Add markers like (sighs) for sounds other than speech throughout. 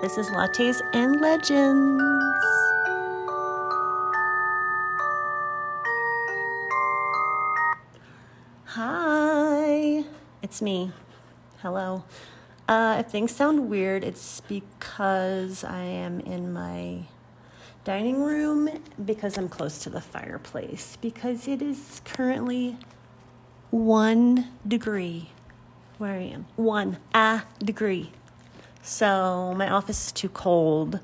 This is Lattes and Legends. Hi, it's me. Hello. Uh, if things sound weird, it's because I am in my dining room because I'm close to the fireplace because it is currently one degree where I am. One a degree. So my office is too cold.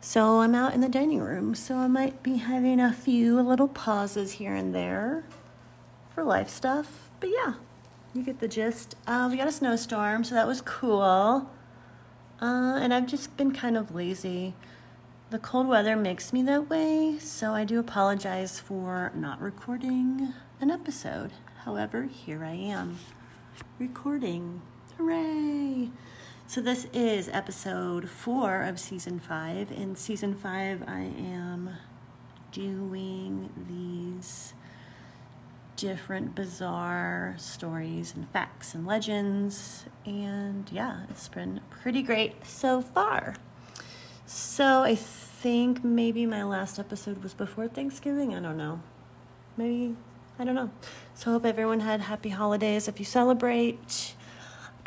So I'm out in the dining room. So I might be having a few little pauses here and there for life stuff. But yeah, you get the gist. Uh, we got a snowstorm, so that was cool. Uh, and I've just been kind of lazy. The cold weather makes me that way, so I do apologize for not recording an episode. However, here I am recording. Hooray! So, this is episode four of season five. In season five, I am doing these different bizarre stories and facts and legends. And yeah, it's been pretty great so far. So, I think maybe my last episode was before Thanksgiving. I don't know. Maybe I don't know. So hope everyone had happy holidays if you celebrate.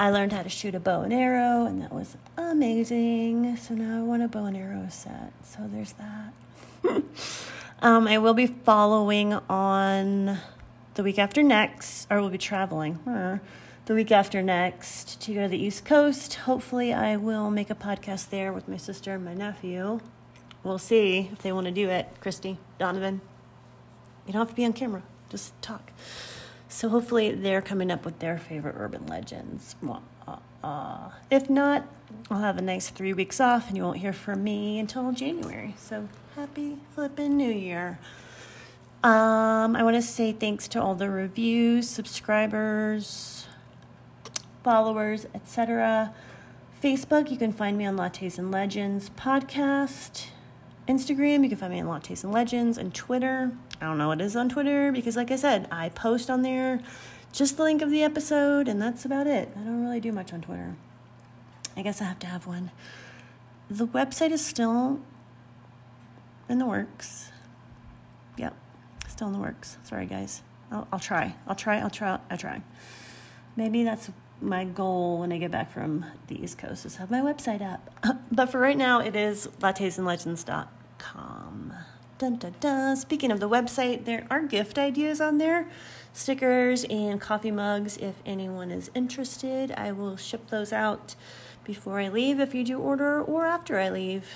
I learned how to shoot a bow and arrow, and that was amazing. So now I want a bow and arrow set. So there's that. (laughs) um, I will be following on the week after next, or we'll be traveling uh, the week after next to go to the East Coast. Hopefully, I will make a podcast there with my sister and my nephew. We'll see if they want to do it. Christy, Donovan. You don't have to be on camera just talk. So hopefully they're coming up with their favorite urban legends. Uh, uh, if not, I'll have a nice three weeks off and you won't hear from me until January. So happy flippin' New Year. Um, I want to say thanks to all the reviews, subscribers, followers, etc. Facebook, you can find me on Lattes and Legends podcast. Instagram, you can find me on Lattes and Legends, and Twitter. I don't know what it is on Twitter because, like I said, I post on there just the link of the episode, and that's about it. I don't really do much on Twitter. I guess I have to have one. The website is still in the works. Yep, still in the works. Sorry, guys. I'll, I'll try. I'll try. I'll try. I'll try. Maybe that's my goal when I get back from the East Coast is have my website up. (laughs) but for right now, it is lattesandlegends.com. Dun, dun, dun. Speaking of the website, there are gift ideas on there stickers and coffee mugs. If anyone is interested, I will ship those out before I leave if you do order, or after I leave,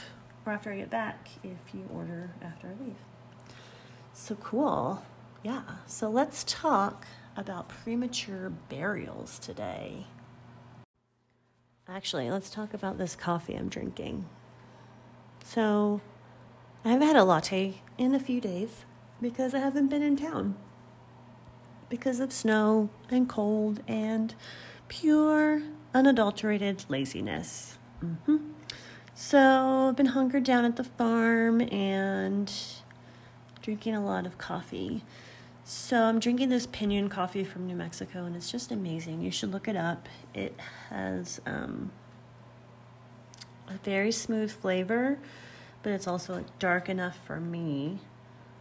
or after I get back if you order after I leave. So cool. Yeah. So let's talk about premature burials today. Actually, let's talk about this coffee I'm drinking. So, I haven't had a latte in a few days, because I haven't been in town because of snow and cold and pure, unadulterated laziness. Mm-hmm. So I've been hunkered down at the farm and drinking a lot of coffee. So I'm drinking this Pinon coffee from New Mexico, and it's just amazing. You should look it up. It has um, a very smooth flavor, but it's also dark enough for me.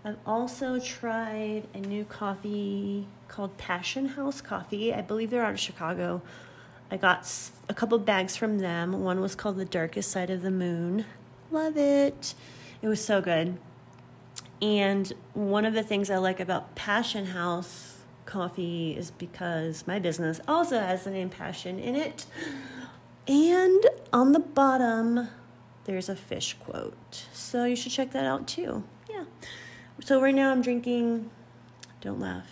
I've also tried a new coffee called Passion House Coffee. I believe they're out of Chicago. I got a couple bags from them. One was called The Darkest Side of the Moon. Love it. It was so good. And one of the things I like about Passion House Coffee is because my business also has the name Passion in it. And on the bottom, there's a fish quote. So you should check that out too. Yeah. So right now I'm drinking, don't laugh.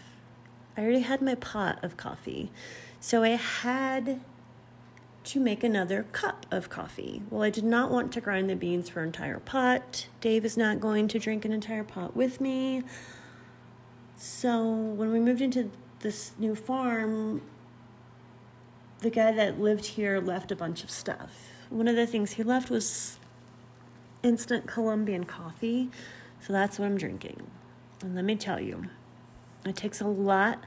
I already had my pot of coffee. So I had to make another cup of coffee. Well, I did not want to grind the beans for an entire pot. Dave is not going to drink an entire pot with me. So when we moved into this new farm, the guy that lived here left a bunch of stuff. One of the things he left was instant Colombian coffee. So that's what I'm drinking. And let me tell you, it takes a lot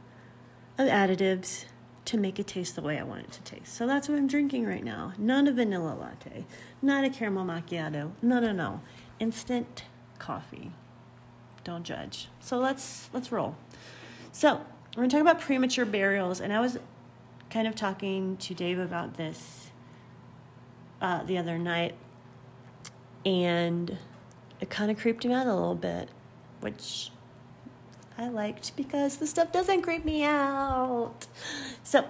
of additives to make it taste the way I want it to taste. So that's what I'm drinking right now. Not a vanilla latte, not a caramel macchiato. No, no, no. Instant coffee. Don't judge. So let's let's roll. So we're gonna talk about premature burials, and I was kind of talking to Dave about this uh, the other night, and it kind of creeped me out a little bit, which I liked because the stuff doesn't creep me out. So,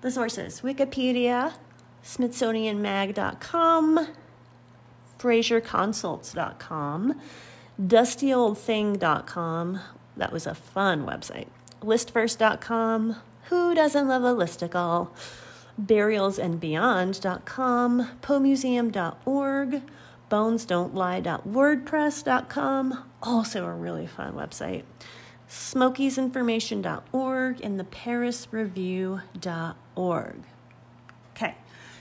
the sources Wikipedia, SmithsonianMag.com, FrazierConsults.com, DustyOldThing.com. That was a fun website. Listverse.com. Who doesn't love a listicle? Burialsandbeyond.com, PoeMuseum.org, bonesdon'tlie.wordpress.com, also a really fun website, smokiesinformation.org, and the parisreview.org. Okay,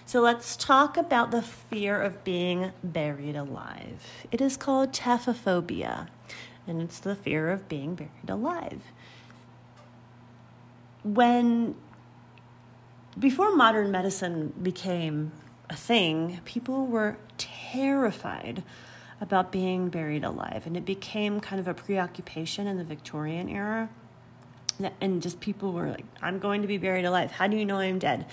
so let's talk about the fear of being buried alive. It is called taphophobia, and it's the fear of being buried alive. When before modern medicine became a thing, people were terrified about being buried alive. And it became kind of a preoccupation in the Victorian era. And just people were like, I'm going to be buried alive. How do you know I'm dead?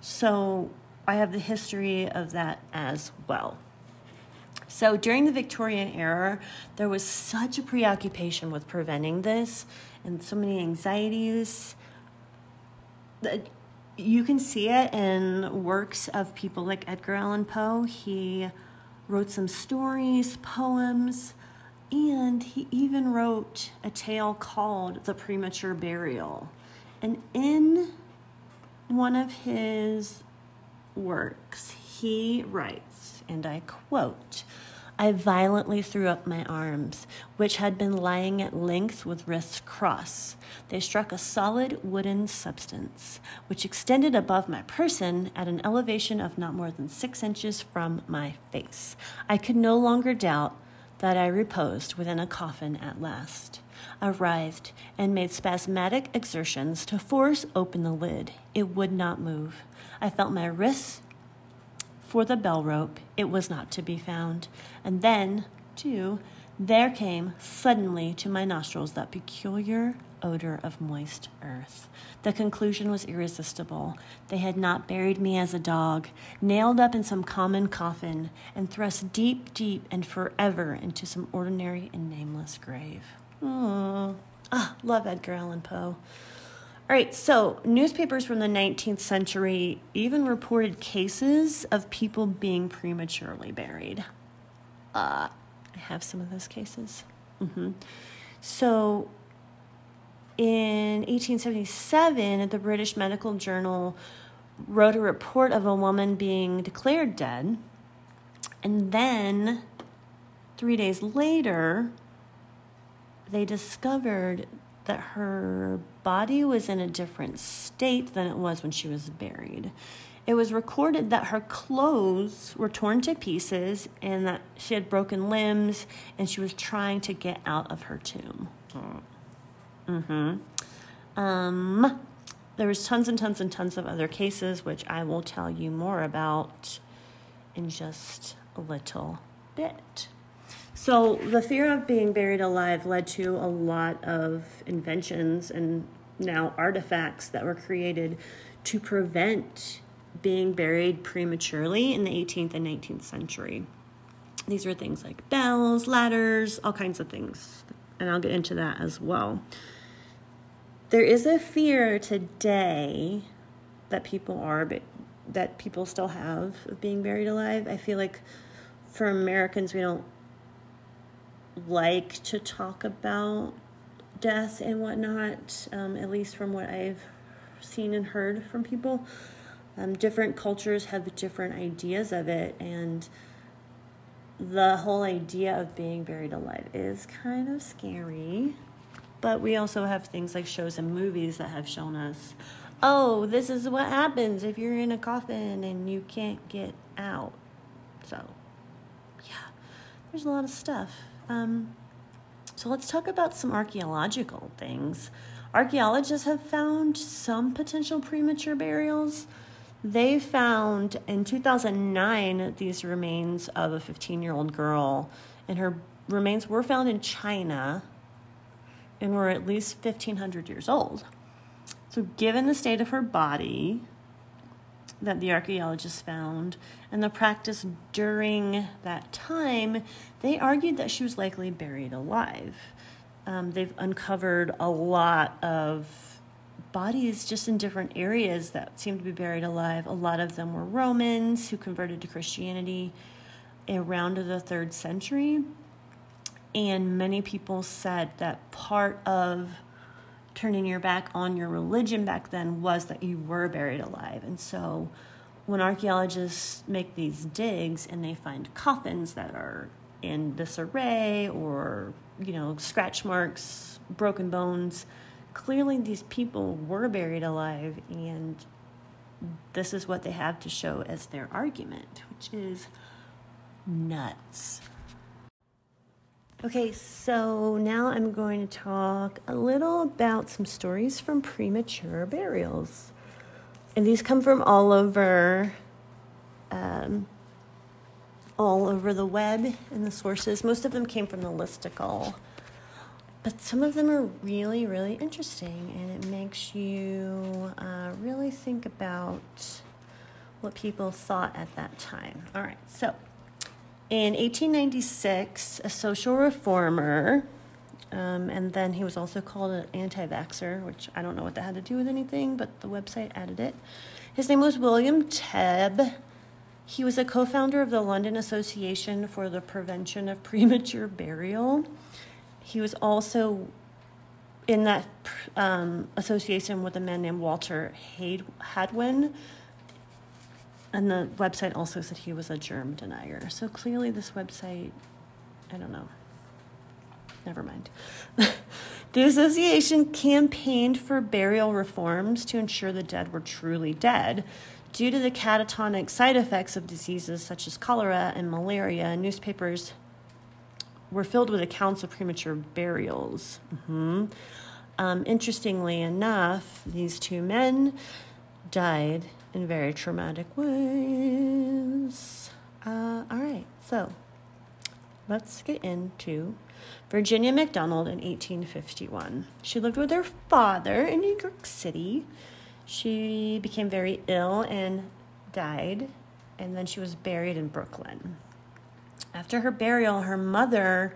So I have the history of that as well. So during the Victorian era, there was such a preoccupation with preventing this and so many anxieties. That you can see it in works of people like Edgar Allan Poe. He wrote some stories, poems, and he even wrote a tale called The Premature Burial. And in one of his works, he writes, and I quote, I violently threw up my arms, which had been lying at length with wrists crossed. They struck a solid wooden substance, which extended above my person at an elevation of not more than six inches from my face. I could no longer doubt that I reposed within a coffin at last. I writhed and made spasmodic exertions to force open the lid. It would not move. I felt my wrists for the bell rope, it was not to be found. And then, too, there came suddenly to my nostrils that peculiar odor of moist earth. The conclusion was irresistible. They had not buried me as a dog, nailed up in some common coffin, and thrust deep, deep, and forever into some ordinary and nameless grave. Oh, ah, love Edgar Allan Poe. All right, so newspapers from the 19th century even reported cases of people being prematurely buried. Uh, I have some of those cases. Mm-hmm. So in 1877, the British Medical Journal wrote a report of a woman being declared dead. And then three days later, they discovered that her body was in a different state than it was when she was buried. It was recorded that her clothes were torn to pieces and that she had broken limbs and she was trying to get out of her tomb. Mm-hmm. Um, there was tons and tons and tons of other cases, which I will tell you more about in just a little bit. So, the fear of being buried alive led to a lot of inventions and now artifacts that were created to prevent being buried prematurely in the 18th and 19th century. These are things like bells, ladders, all kinds of things. And I'll get into that as well. There is a fear today that people are, that people still have of being buried alive. I feel like for Americans, we don't like to talk about death and whatnot, um, at least from what I've seen and heard from people. Um, different cultures have different ideas of it, and the whole idea of being buried alive is kind of scary. But we also have things like shows and movies that have shown us, oh, this is what happens if you're in a coffin and you can't get out. So, yeah, there's a lot of stuff. Um, so let's talk about some archaeological things. Archaeologists have found some potential premature burials. They found in 2009 these remains of a 15 year old girl, and her remains were found in China and were at least 1500 years old. So, given the state of her body, that the archaeologists found and the practice during that time, they argued that she was likely buried alive. Um, they've uncovered a lot of bodies just in different areas that seem to be buried alive. A lot of them were Romans who converted to Christianity around the third century. And many people said that part of turning your back on your religion back then was that you were buried alive. And so when archaeologists make these digs and they find coffins that are in disarray or, you know, scratch marks, broken bones, clearly these people were buried alive and this is what they have to show as their argument, which is nuts. Okay, so now I'm going to talk a little about some stories from premature burials. And these come from all over um, all over the web and the sources. Most of them came from the listicle. But some of them are really, really interesting, and it makes you uh, really think about what people thought at that time. All right, so in 1896, a social reformer, um, and then he was also called an anti vaxxer, which I don't know what that had to do with anything, but the website added it. His name was William Tebb. He was a co founder of the London Association for the Prevention of (laughs) Premature Burial. He was also in that um, association with a man named Walter Hadwen, and the website also said he was a germ denier. So clearly, this website, I don't know. Never mind. (laughs) the association campaigned for burial reforms to ensure the dead were truly dead. Due to the catatonic side effects of diseases such as cholera and malaria, newspapers were filled with accounts of premature burials. Mm-hmm. Um, interestingly enough, these two men died in very traumatic ways. Uh, all right, so let's get into Virginia McDonald in 1851. She lived with her father in New York City. She became very ill and died, and then she was buried in Brooklyn. After her burial, her mother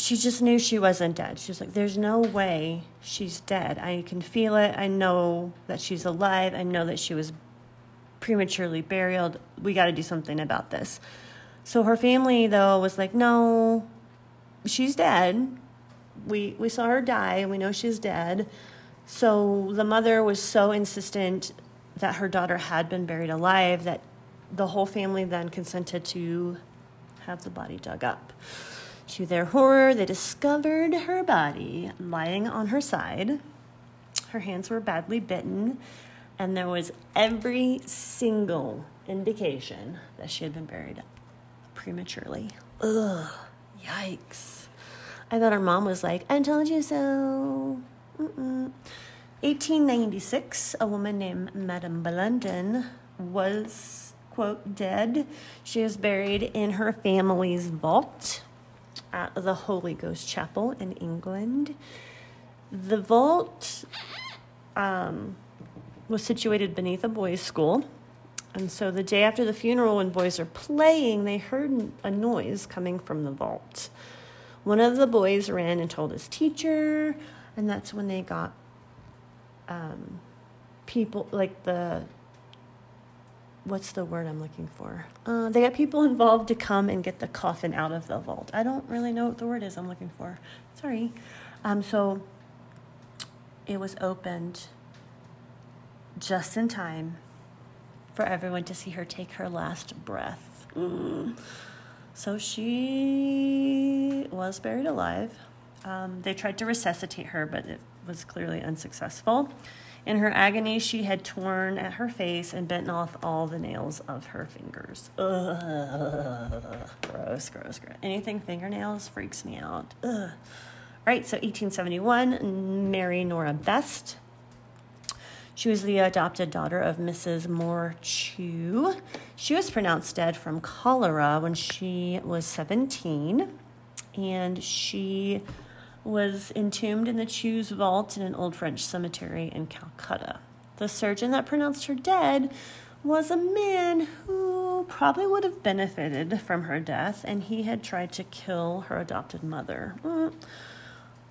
she just knew she wasn't dead. She was like, There's no way she's dead. I can feel it. I know that she's alive. I know that she was prematurely buried. We got to do something about this. So her family, though, was like, No, she's dead. We, we saw her die. And we know she's dead. So the mother was so insistent that her daughter had been buried alive that the whole family then consented to have the body dug up. To their horror, they discovered her body lying on her side. Her hands were badly bitten, and there was every single indication that she had been buried prematurely. Ugh, yikes. I thought her mom was like, I told you so. Mm-mm. 1896, a woman named Madame Blunden was, quote, dead. She was buried in her family's vault at the Holy Ghost Chapel in England. The vault um, was situated beneath a boys' school. And so the day after the funeral, when boys are playing, they heard a noise coming from the vault. One of the boys ran and told his teacher, and that's when they got um, people like the what's the word I'm looking for? Uh, they got people (laughs) involved to come and get the coffin out of the vault. I don't really know what the word is I'm looking for. Sorry. Um, so it was opened just in time for everyone to see her take her last breath. Mm. So she was buried alive. Um, they tried to resuscitate her, but it was clearly unsuccessful. In her agony, she had torn at her face and bitten off all the nails of her fingers. Ugh, gross, gross, gross. Anything fingernails freaks me out. Ugh. All right, so 1871, Mary Nora Best. She was the adopted daughter of Mrs. Moore Chew. She was pronounced dead from cholera when she was 17, and she was entombed in the Chew's vault in an old French cemetery in Calcutta. The surgeon that pronounced her dead was a man who probably would have benefited from her death, and he had tried to kill her adopted mother. Mm.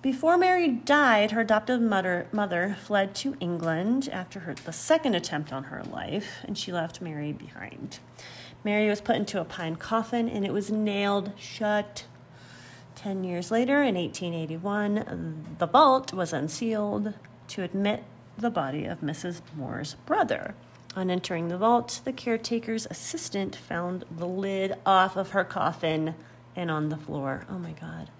Before Mary died, her adopted mother, mother fled to England after her, the second attempt on her life, and she left Mary behind. Mary was put into a pine coffin and it was nailed shut Ten years later, in 1881, the vault was unsealed to admit the body of Mrs. Moore's brother. On entering the vault, the caretaker's assistant found the lid off of her coffin and on the floor. Oh my God.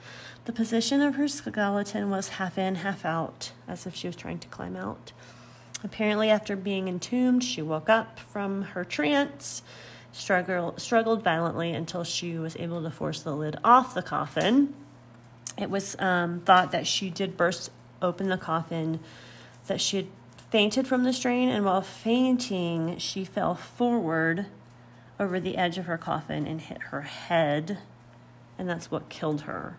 The position of her skeleton was half in, half out, as if she was trying to climb out. Apparently, after being entombed, she woke up from her trance struggled, struggled violently until she was able to force the lid off the coffin. It was um, thought that she did burst open the coffin, that she had fainted from the strain, and while fainting, she fell forward over the edge of her coffin and hit her head, and that's what killed her.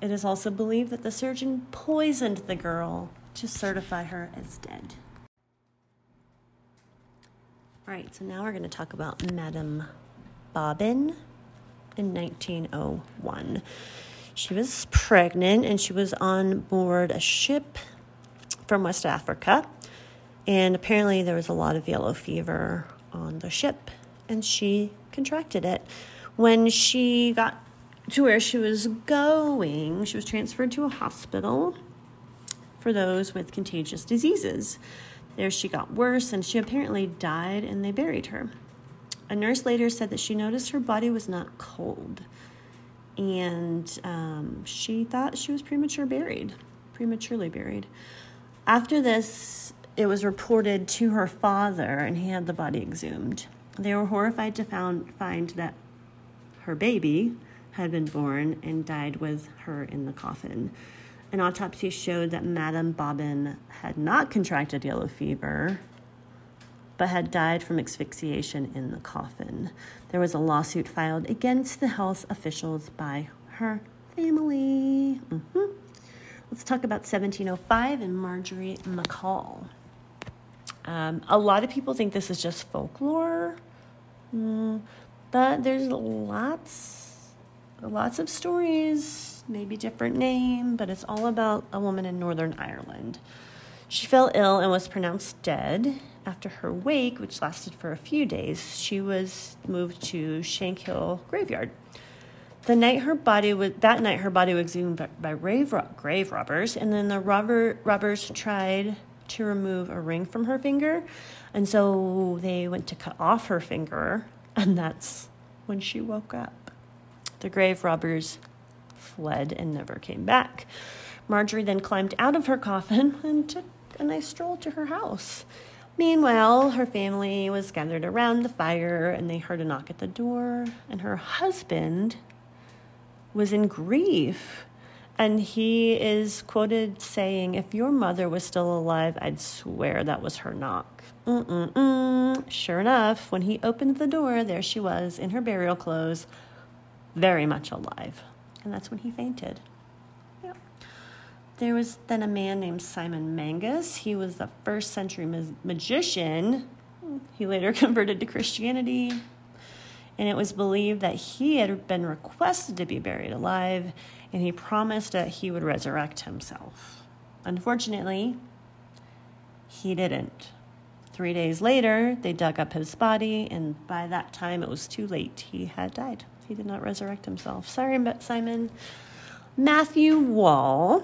it is also believed that the surgeon poisoned the girl to certify her as dead. All right, so now we're going to talk about Madame Bobbin in 1901. She was pregnant and she was on board a ship from West Africa. And apparently, there was a lot of yellow fever on the ship, and she contracted it. When she got to where she was going, she was transferred to a hospital for those with contagious diseases. There she got worse and she apparently died and they buried her. A nurse later said that she noticed her body was not cold and um, she thought she was premature buried, prematurely buried. After this, it was reported to her father and he had the body exhumed. They were horrified to found, find that her baby had been born and died with her in the coffin. An autopsy showed that Madame Bobbin had not contracted yellow fever, but had died from asphyxiation in the coffin. There was a lawsuit filed against the health officials by her family. Mm-hmm. Let's talk about 1705 and Marjorie McCall. Um, a lot of people think this is just folklore, mm, but there's lots, lots of stories maybe different name, but it's all about a woman in Northern Ireland. She fell ill and was pronounced dead. After her wake, which lasted for a few days, she was moved to Shankill graveyard. The night her body was that night her body was exhumed by, by grave, grave robbers, and then the robber robbers tried to remove a ring from her finger, and so they went to cut off her finger, and that's when she woke up. The grave robbers fled and never came back. Marjorie then climbed out of her coffin (laughs) and took a nice stroll to her house. Meanwhile, her family was gathered around the fire and they heard a knock at the door, and her husband was in grief. And he is quoted saying, If your mother was still alive, I'd swear that was her knock. Mm-mm-mm. Sure enough, when he opened the door, there she was in her burial clothes, very much alive. And that's when he fainted. Yep. There was then a man named Simon Mangus. He was the first century ma- magician. He later (laughs) converted to Christianity. And it was believed that he had been requested to be buried alive, and he promised that he would resurrect himself. Unfortunately, he didn't. Three days later, they dug up his body, and by that time it was too late. He had died. He did not resurrect himself. Sorry, Simon. Matthew Wall.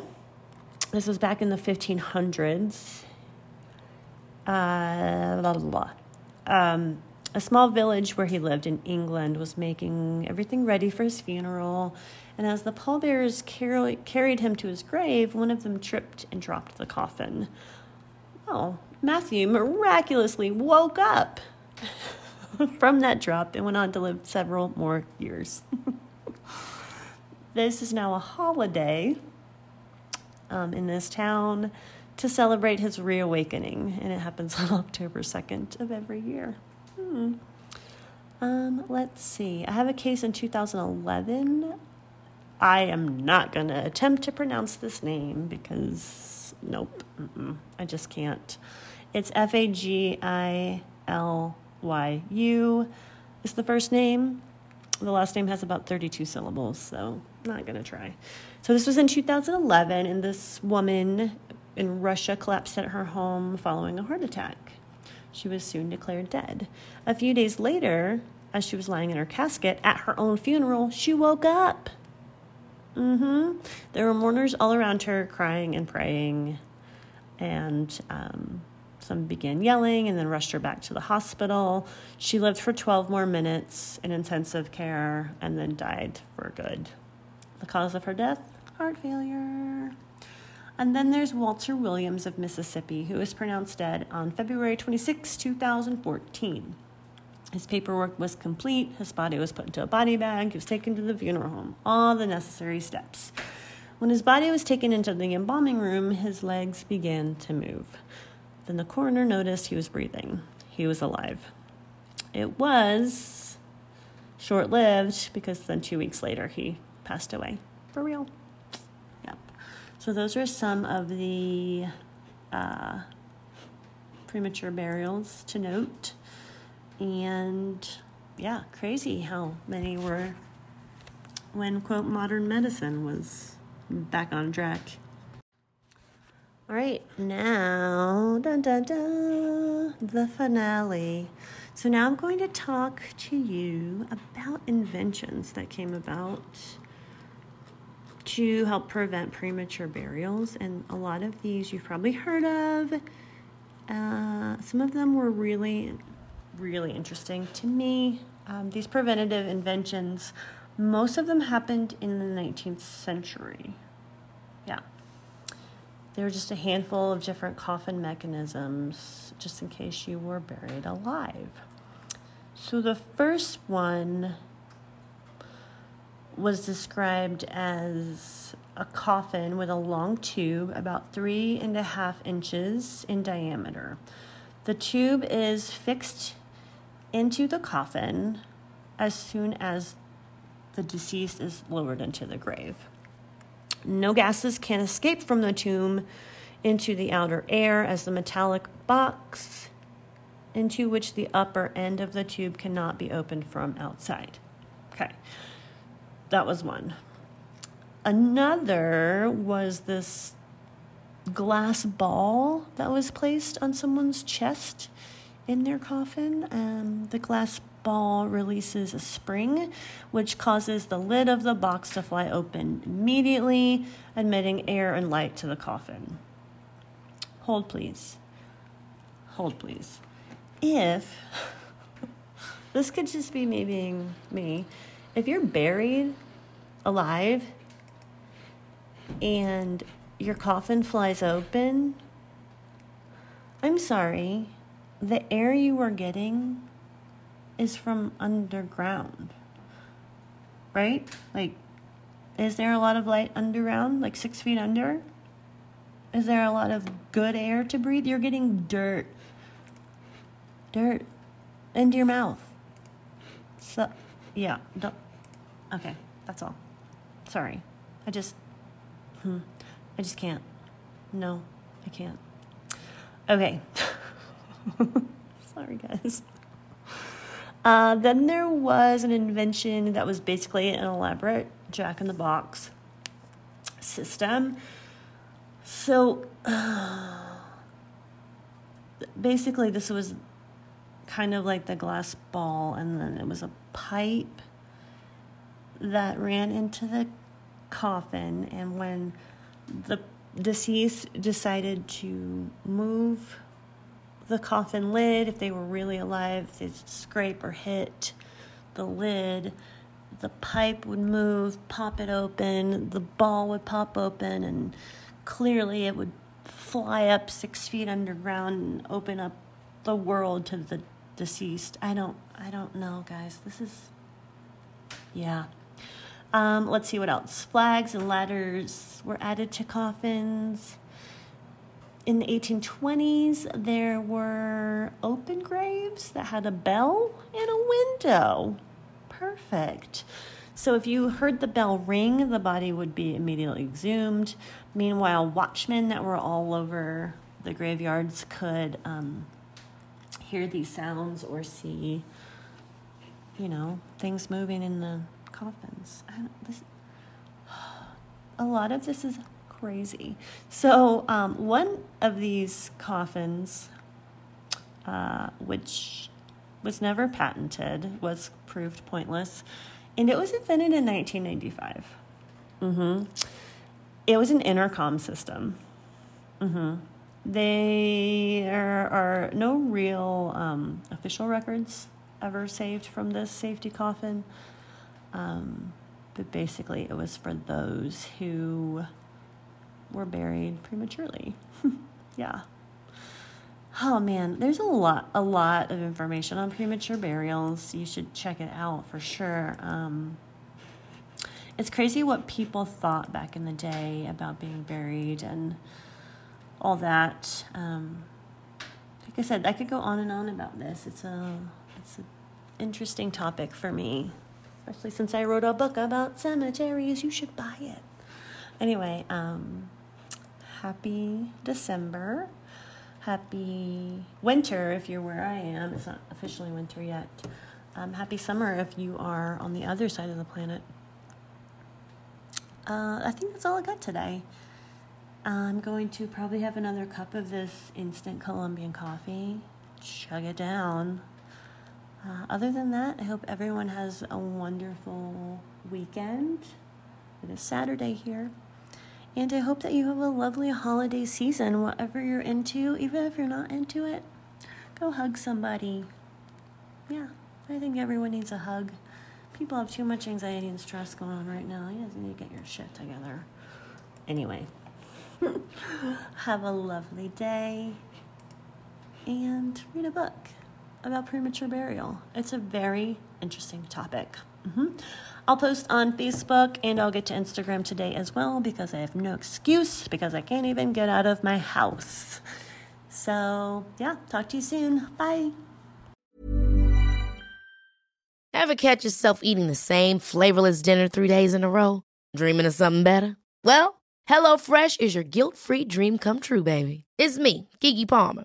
This was back in the 1500s. Uh, blah, blah, blah. Um, a small village where he lived in England was making everything ready for his funeral. And as the pallbearers car- carried him to his grave, one of them tripped and dropped the coffin. Oh, Matthew miraculously woke up (laughs) from that drop and went on to live several more years. (laughs) this is now a holiday um, in this town to celebrate his reawakening, and it happens (laughs) on October 2nd of every year. Hmm. Um, let's see. I have a case in 2011. I am not going to attempt to pronounce this name because, nope, I just can't. It's F A G I L Y U is the first name. The last name has about 32 syllables, so not to try. So this was in 2011, and this woman in Russia collapsed at her home following a heart attack. She was soon declared dead. A few days later, as she was lying in her casket at her own funeral, she woke up. Mm-hmm. There were mourners all around her, crying and praying, and um, some began yelling and then rushed her back to the hospital. She lived for 12 more minutes in intensive care and then died for good. The cause of her death? Heart failure. And then there's Walter Williams of Mississippi, who was pronounced dead on February 26, 2014. His paperwork was complete, his body was put into a body bag, he was taken to the funeral home, all the necessary steps. When his body was taken into the embalming room, his legs began to move. Then the coroner noticed he was breathing. He was alive. It was short lived because then two weeks later he passed away. For real. Yep. So those are some of the uh, premature burials to note. And yeah, crazy how many were when, quote, modern medicine was back on track. All right, now, dun, dun, dun, the finale. So now I'm going to talk to you about inventions that came about to help prevent premature burials. And a lot of these you've probably heard of. Uh, some of them were really really interesting to me. Um, these preventative inventions, most of them happened in the 19th century. Yeah. There were just a handful of different coffin mechanisms, just in case you were buried alive. So the first one was described as a coffin with a long tube about three and a half inches in diameter. The tube is fixed into the coffin as soon as the deceased is lowered into the grave. No gases can escape from the tomb into the outer air as the metallic box into which the upper end of the tube cannot be opened from outside. Okay, that was one. Another was this glass ball that was placed on someone's chest in their coffin. Um, the glass ball releases a spring, which causes the lid of the box to fly open immediately, admitting air and light to the coffin. Hold, please. Hold, please. If (laughs) this could just be me being me, if you're buried alive and your coffin flies open, I'm sorry, the air you are getting is from underground, right? Like, is there a lot of light underground, like six feet under? Is there a lot of good air to breathe? You're getting dirt, dirt into your mouth. So, yeah, don't, okay, that's all. Sorry. I just, hmm, I just can't. No, I can't. Okay. (laughs) Sorry, guys. Uh, then there was an invention that was basically an elaborate jack in the box system. So uh, basically, this was kind of like the glass ball, and then it was a pipe that ran into the coffin. And when the deceased decided to move the coffin lid, if they were really alive, they'd scrape or hit the lid, the pipe would move, pop it open, the ball would pop open, and clearly it would fly up six feet underground and open up the world to the deceased. I don't, I don't know, guys. This is, yeah. Um, let's see what else. Flags and ladders were added to coffins. In the 1820s, there were open graves that had a bell and a window. Perfect. So if you heard the bell ring, the body would be immediately exhumed. Meanwhile, watchmen that were all over the graveyards could um, hear these sounds or see, you know, things moving in the coffins. This, (sighs) a lot of this is crazy. So, um, one of these coffins, uh, which was never patented, was proved pointless, and it was invented in 1995. Mm-hmm. It was an intercom system. Mm-hmm. There are no real um, official records ever saved from this safety coffin. Um, but basically, it was for those who were buried prematurely. (laughs) yeah. Oh man, there's a lot, a lot of information on premature burials. You should check it out for sure. Um, it's crazy what people thought back in the day about being buried and all that. Um, like I said, I could go on and on about this. It's a, it's an interesting topic for me especially since I wrote a book about cemeteries. You should buy it. Anyway, um, happy December. Happy winter if you're where I am. It's not officially winter yet. Um, happy summer if you are on the other side of the planet. Uh, I think that's all I got today. I'm going to probably have another cup of this instant Colombian coffee. Chug it down. Uh, other than that, I hope everyone has a wonderful weekend. It is Saturday here. And I hope that you have a lovely holiday season, whatever you're into, even if you're not into it. Go hug somebody. Yeah, I think everyone needs a hug. People have too much anxiety and stress going on right now. You guys need to get your shit together. Anyway, (laughs) have a lovely day and read a book about premature burial. It's a very interesting topic. Mm-hmm. I'll post on Facebook and I'll get to Instagram today as well because I have no excuse because I can't even get out of my house. So, yeah, talk to you soon. Bye. Ever catch yourself eating the same flavorless dinner three days in a row? Dreaming of something better? Well, HelloFresh is your guilt free dream come true, baby. It's me, Keke Palmer.